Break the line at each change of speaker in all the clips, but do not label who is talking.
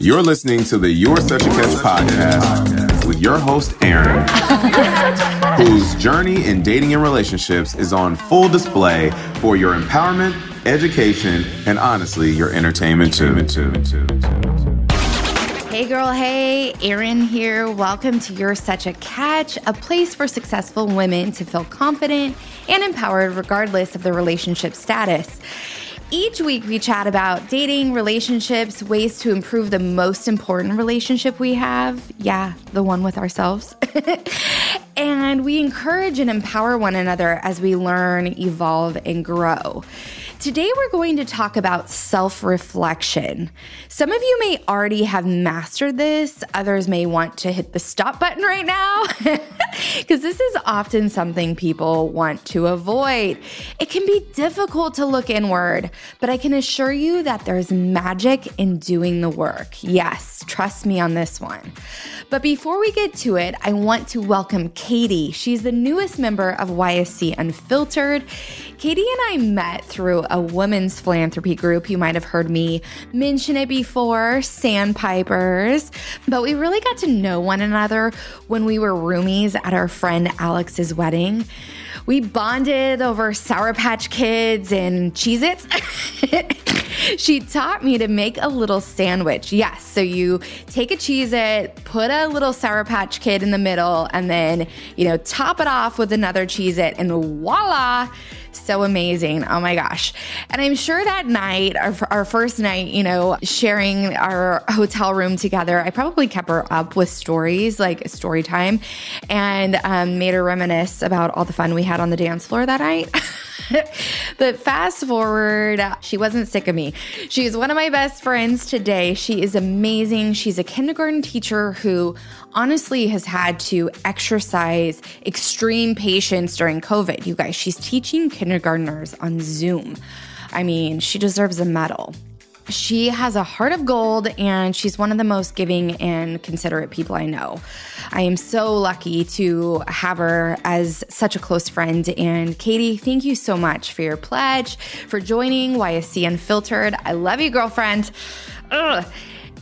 You're listening to the You're Such a Catch podcast with your host, Erin, whose journey in dating and relationships is on full display for your empowerment, education, and honestly, your entertainment too.
Hey girl, hey, Erin here. Welcome to You're Such a Catch, a place for successful women to feel confident and empowered regardless of their relationship status. Each week, we chat about dating, relationships, ways to improve the most important relationship we have. Yeah, the one with ourselves. and we encourage and empower one another as we learn, evolve, and grow. Today, we're going to talk about self reflection. Some of you may already have mastered this, others may want to hit the stop button right now, because this is often something people want to avoid. It can be difficult to look inward, but I can assure you that there's magic in doing the work. Yes, trust me on this one. But before we get to it, I want to welcome Katie. She's the newest member of YSC Unfiltered. Katie and I met through a women's philanthropy group. You might have heard me mention it before, Sandpipers. But we really got to know one another when we were roomies at our friend Alex's wedding. We bonded over Sour Patch Kids and Cheez Its. she taught me to make a little sandwich. Yes, so you take a Cheez It, put a little Sour Patch Kid in the middle, and then, you know, top it off with another Cheez It, and voila so amazing. Oh my gosh. And I'm sure that night, our, our first night, you know, sharing our hotel room together, I probably kept her up with stories, like story time, and um, made her reminisce about all the fun we had on the dance floor that night. but fast forward, she wasn't sick of me. She's one of my best friends today. She is amazing. She's a kindergarten teacher who honestly has had to exercise extreme patience during COVID. You guys, she's teaching kindergartners on Zoom. I mean, she deserves a medal. She has a heart of gold and she's one of the most giving and considerate people I know. I am so lucky to have her as such a close friend. And Katie, thank you so much for your pledge, for joining YSC Unfiltered. I love you, girlfriend. Ugh.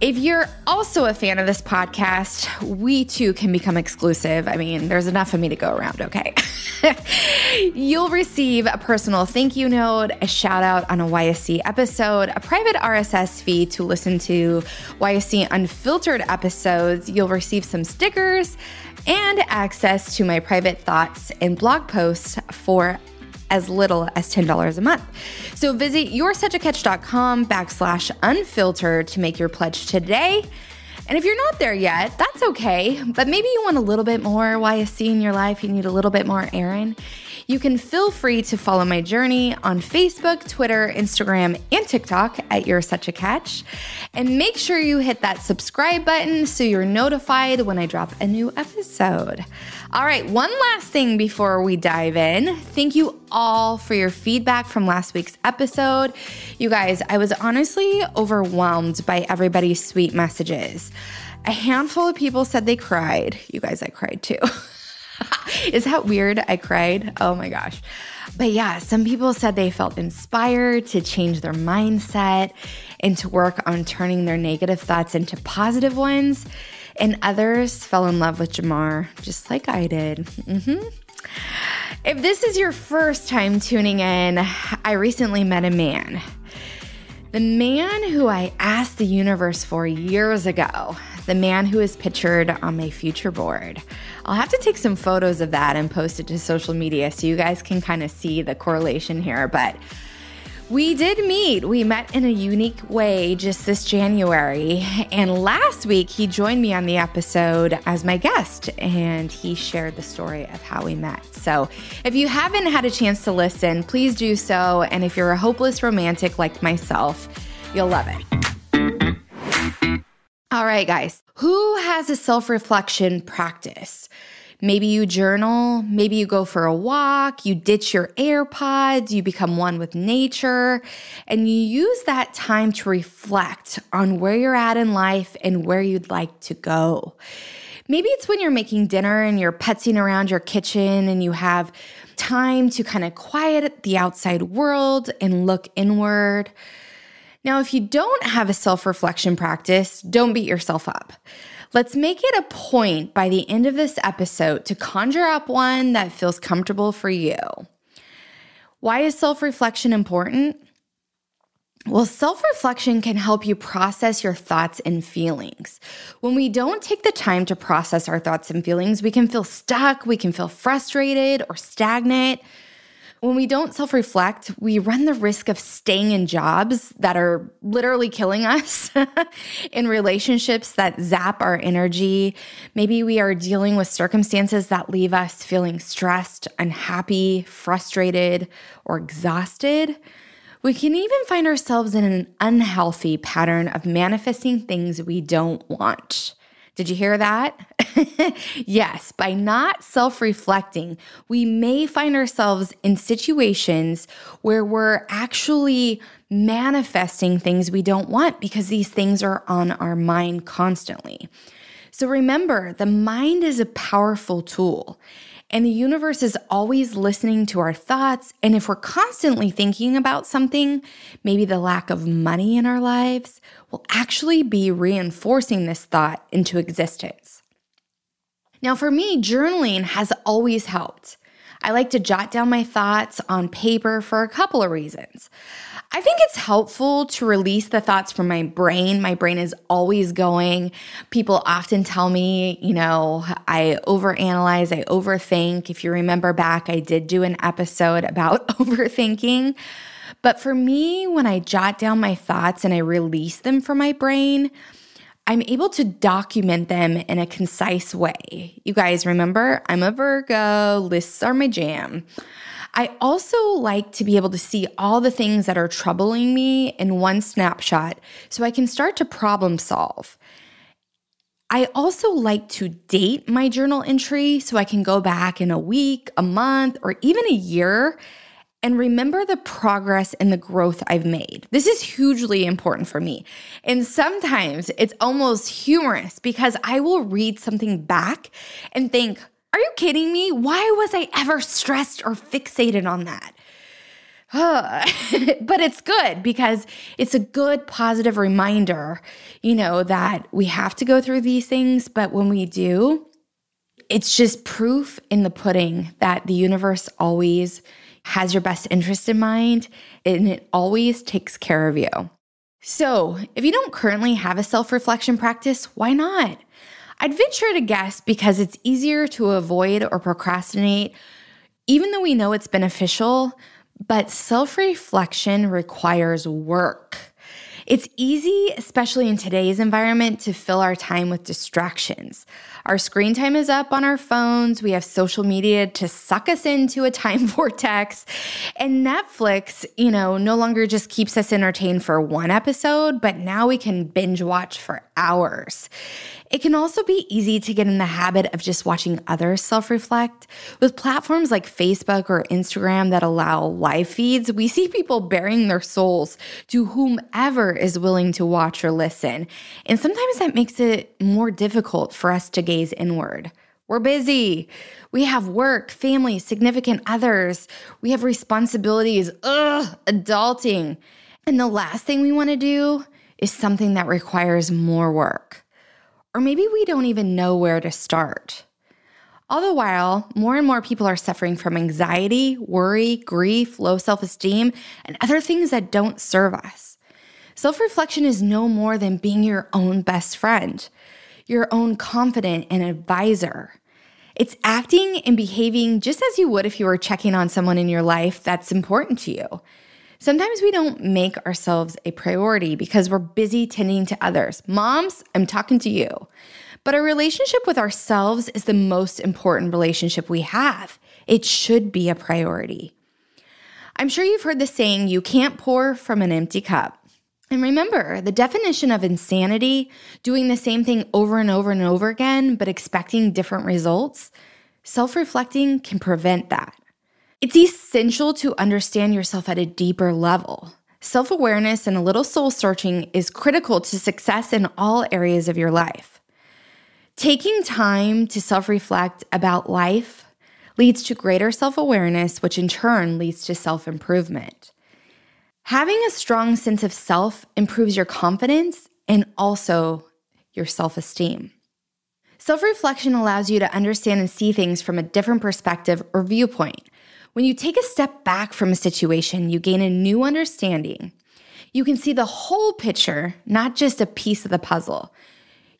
If you're also a fan of this podcast, we too can become exclusive. I mean, there's enough of me to go around, okay? You'll receive a personal thank you note, a shout out on a YSC episode, a private RSS feed to listen to YSC unfiltered episodes. You'll receive some stickers and access to my private thoughts and blog posts for as little as $10 a month. So visit yoursuchacatch.com backslash unfiltered to make your pledge today. And if you're not there yet, that's okay. But maybe you want a little bit more YSC in your life. You need a little bit more Erin. You can feel free to follow my journey on Facebook, Twitter, Instagram, and TikTok at You're Such a Catch. And make sure you hit that subscribe button so you're notified when I drop a new episode. All right, one last thing before we dive in. Thank you all for your feedback from last week's episode. You guys, I was honestly overwhelmed by everybody's sweet messages. A handful of people said they cried. You guys, I cried too. Is that weird? I cried. Oh my gosh. But yeah, some people said they felt inspired to change their mindset and to work on turning their negative thoughts into positive ones. And others fell in love with Jamar, just like I did. Mm-hmm. If this is your first time tuning in, I recently met a man. The man who I asked the universe for years ago, the man who is pictured on my future board. I'll have to take some photos of that and post it to social media so you guys can kind of see the correlation here. But we did meet. We met in a unique way just this January. And last week, he joined me on the episode as my guest and he shared the story of how we met. So if you haven't had a chance to listen, please do so. And if you're a hopeless romantic like myself, you'll love it. All right, guys, who has a self reflection practice? Maybe you journal, maybe you go for a walk, you ditch your AirPods, you become one with nature, and you use that time to reflect on where you're at in life and where you'd like to go. Maybe it's when you're making dinner and you're putzing around your kitchen and you have time to kind of quiet the outside world and look inward. Now, if you don't have a self reflection practice, don't beat yourself up. Let's make it a point by the end of this episode to conjure up one that feels comfortable for you. Why is self reflection important? Well, self reflection can help you process your thoughts and feelings. When we don't take the time to process our thoughts and feelings, we can feel stuck, we can feel frustrated or stagnant. When we don't self reflect, we run the risk of staying in jobs that are literally killing us, in relationships that zap our energy. Maybe we are dealing with circumstances that leave us feeling stressed, unhappy, frustrated, or exhausted. We can even find ourselves in an unhealthy pattern of manifesting things we don't want. Did you hear that? yes, by not self reflecting, we may find ourselves in situations where we're actually manifesting things we don't want because these things are on our mind constantly. So remember, the mind is a powerful tool. And the universe is always listening to our thoughts. And if we're constantly thinking about something, maybe the lack of money in our lives, will actually be reinforcing this thought into existence. Now, for me, journaling has always helped. I like to jot down my thoughts on paper for a couple of reasons. I think it's helpful to release the thoughts from my brain. My brain is always going. People often tell me, you know, I overanalyze, I overthink. If you remember back, I did do an episode about overthinking. But for me, when I jot down my thoughts and I release them from my brain, I'm able to document them in a concise way. You guys remember, I'm a Virgo, lists are my jam. I also like to be able to see all the things that are troubling me in one snapshot so I can start to problem solve. I also like to date my journal entry so I can go back in a week, a month, or even a year and remember the progress and the growth I've made. This is hugely important for me. And sometimes it's almost humorous because I will read something back and think, are you kidding me? Why was I ever stressed or fixated on that? but it's good because it's a good positive reminder, you know, that we have to go through these things, but when we do, it's just proof in the pudding that the universe always has your best interest in mind and it always takes care of you. So, if you don't currently have a self reflection practice, why not? I'd venture to guess because it's easier to avoid or procrastinate, even though we know it's beneficial, but self reflection requires work. It's easy, especially in today's environment, to fill our time with distractions. Our screen time is up on our phones. We have social media to suck us into a time vortex. And Netflix, you know, no longer just keeps us entertained for one episode, but now we can binge watch for hours. It can also be easy to get in the habit of just watching others self reflect. With platforms like Facebook or Instagram that allow live feeds, we see people baring their souls to whomever is willing to watch or listen. And sometimes that makes it more difficult for us to gaze inward. We're busy. We have work, family, significant others. We have responsibilities. Ugh, adulting. And the last thing we want to do is something that requires more work. Or maybe we don't even know where to start. All the while, more and more people are suffering from anxiety, worry, grief, low self esteem, and other things that don't serve us. Self reflection is no more than being your own best friend, your own confidant and advisor. It's acting and behaving just as you would if you were checking on someone in your life that's important to you. Sometimes we don't make ourselves a priority because we're busy tending to others. Moms, I'm talking to you. But our relationship with ourselves is the most important relationship we have. It should be a priority. I'm sure you've heard the saying, you can't pour from an empty cup. And remember, the definition of insanity, doing the same thing over and over and over again, but expecting different results, self reflecting can prevent that. It's essential to understand yourself at a deeper level. Self awareness and a little soul searching is critical to success in all areas of your life. Taking time to self reflect about life leads to greater self awareness, which in turn leads to self improvement. Having a strong sense of self improves your confidence and also your self esteem. Self reflection allows you to understand and see things from a different perspective or viewpoint. When you take a step back from a situation, you gain a new understanding. You can see the whole picture, not just a piece of the puzzle.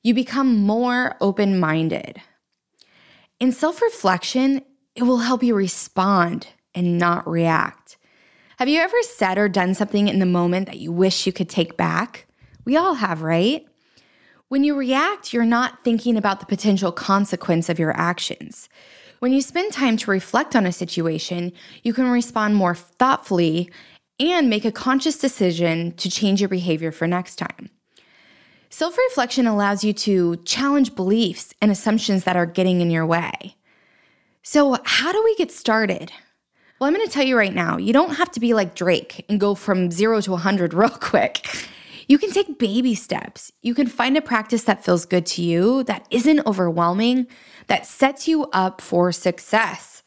You become more open minded. In self reflection, it will help you respond and not react. Have you ever said or done something in the moment that you wish you could take back? We all have, right? When you react, you're not thinking about the potential consequence of your actions. When you spend time to reflect on a situation, you can respond more thoughtfully and make a conscious decision to change your behavior for next time. Self reflection allows you to challenge beliefs and assumptions that are getting in your way. So, how do we get started? Well, I'm going to tell you right now, you don't have to be like Drake and go from zero to 100 real quick. You can take baby steps. You can find a practice that feels good to you, that isn't overwhelming, that sets you up for success.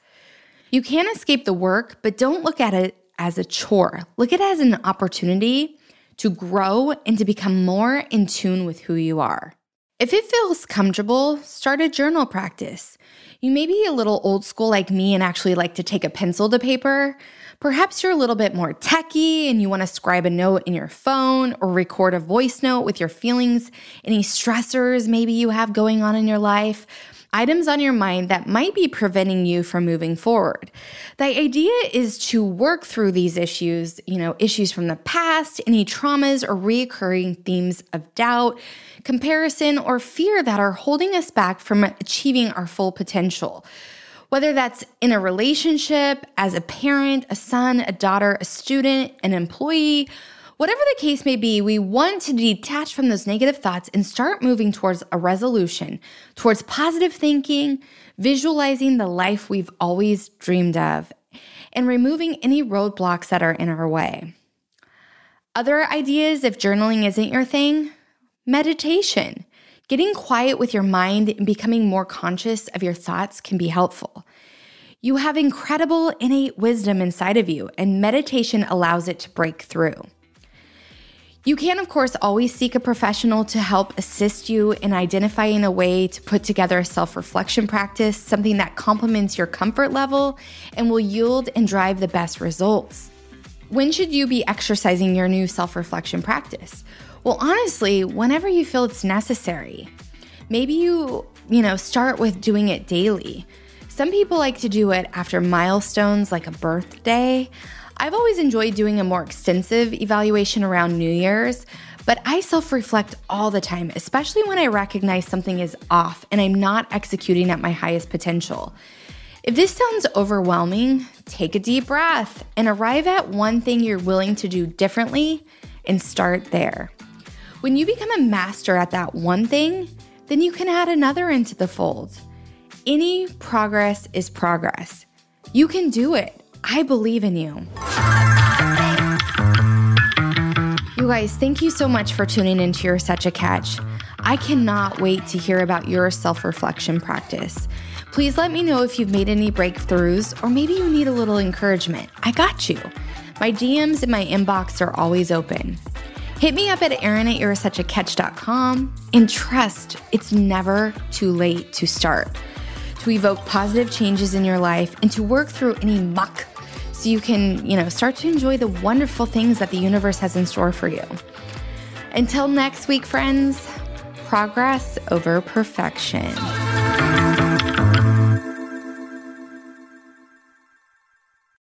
You can't escape the work, but don't look at it as a chore. Look at it as an opportunity to grow and to become more in tune with who you are. If it feels comfortable, start a journal practice. You may be a little old school like me and actually like to take a pencil to paper. Perhaps you're a little bit more techy and you want to scribe a note in your phone or record a voice note with your feelings, any stressors maybe you have going on in your life, items on your mind that might be preventing you from moving forward. The idea is to work through these issues, you know, issues from the past, any traumas or reoccurring themes of doubt, comparison, or fear that are holding us back from achieving our full potential. Whether that's in a relationship, as a parent, a son, a daughter, a student, an employee, whatever the case may be, we want to detach from those negative thoughts and start moving towards a resolution, towards positive thinking, visualizing the life we've always dreamed of, and removing any roadblocks that are in our way. Other ideas, if journaling isn't your thing, meditation. Getting quiet with your mind and becoming more conscious of your thoughts can be helpful. You have incredible innate wisdom inside of you, and meditation allows it to break through. You can, of course, always seek a professional to help assist you in identifying a way to put together a self reflection practice, something that complements your comfort level and will yield and drive the best results. When should you be exercising your new self reflection practice? Well, honestly, whenever you feel it's necessary. Maybe you, you know, start with doing it daily. Some people like to do it after milestones like a birthday. I've always enjoyed doing a more extensive evaluation around New Year's, but I self reflect all the time, especially when I recognize something is off and I'm not executing at my highest potential. If this sounds overwhelming, take a deep breath and arrive at one thing you're willing to do differently and start there. When you become a master at that one thing, then you can add another into the fold. Any progress is progress. You can do it. I believe in you. You guys, thank you so much for tuning into You're Such a Catch. I cannot wait to hear about your self reflection practice. Please let me know if you've made any breakthroughs or maybe you need a little encouragement. I got you. My DMs in my inbox are always open. Hit me up at Erin at you're such a catch.com and trust it's never too late to start, to evoke positive changes in your life and to work through any muck so you can, you know, start to enjoy the wonderful things that the universe has in store for you. Until next week, friends, progress over perfection.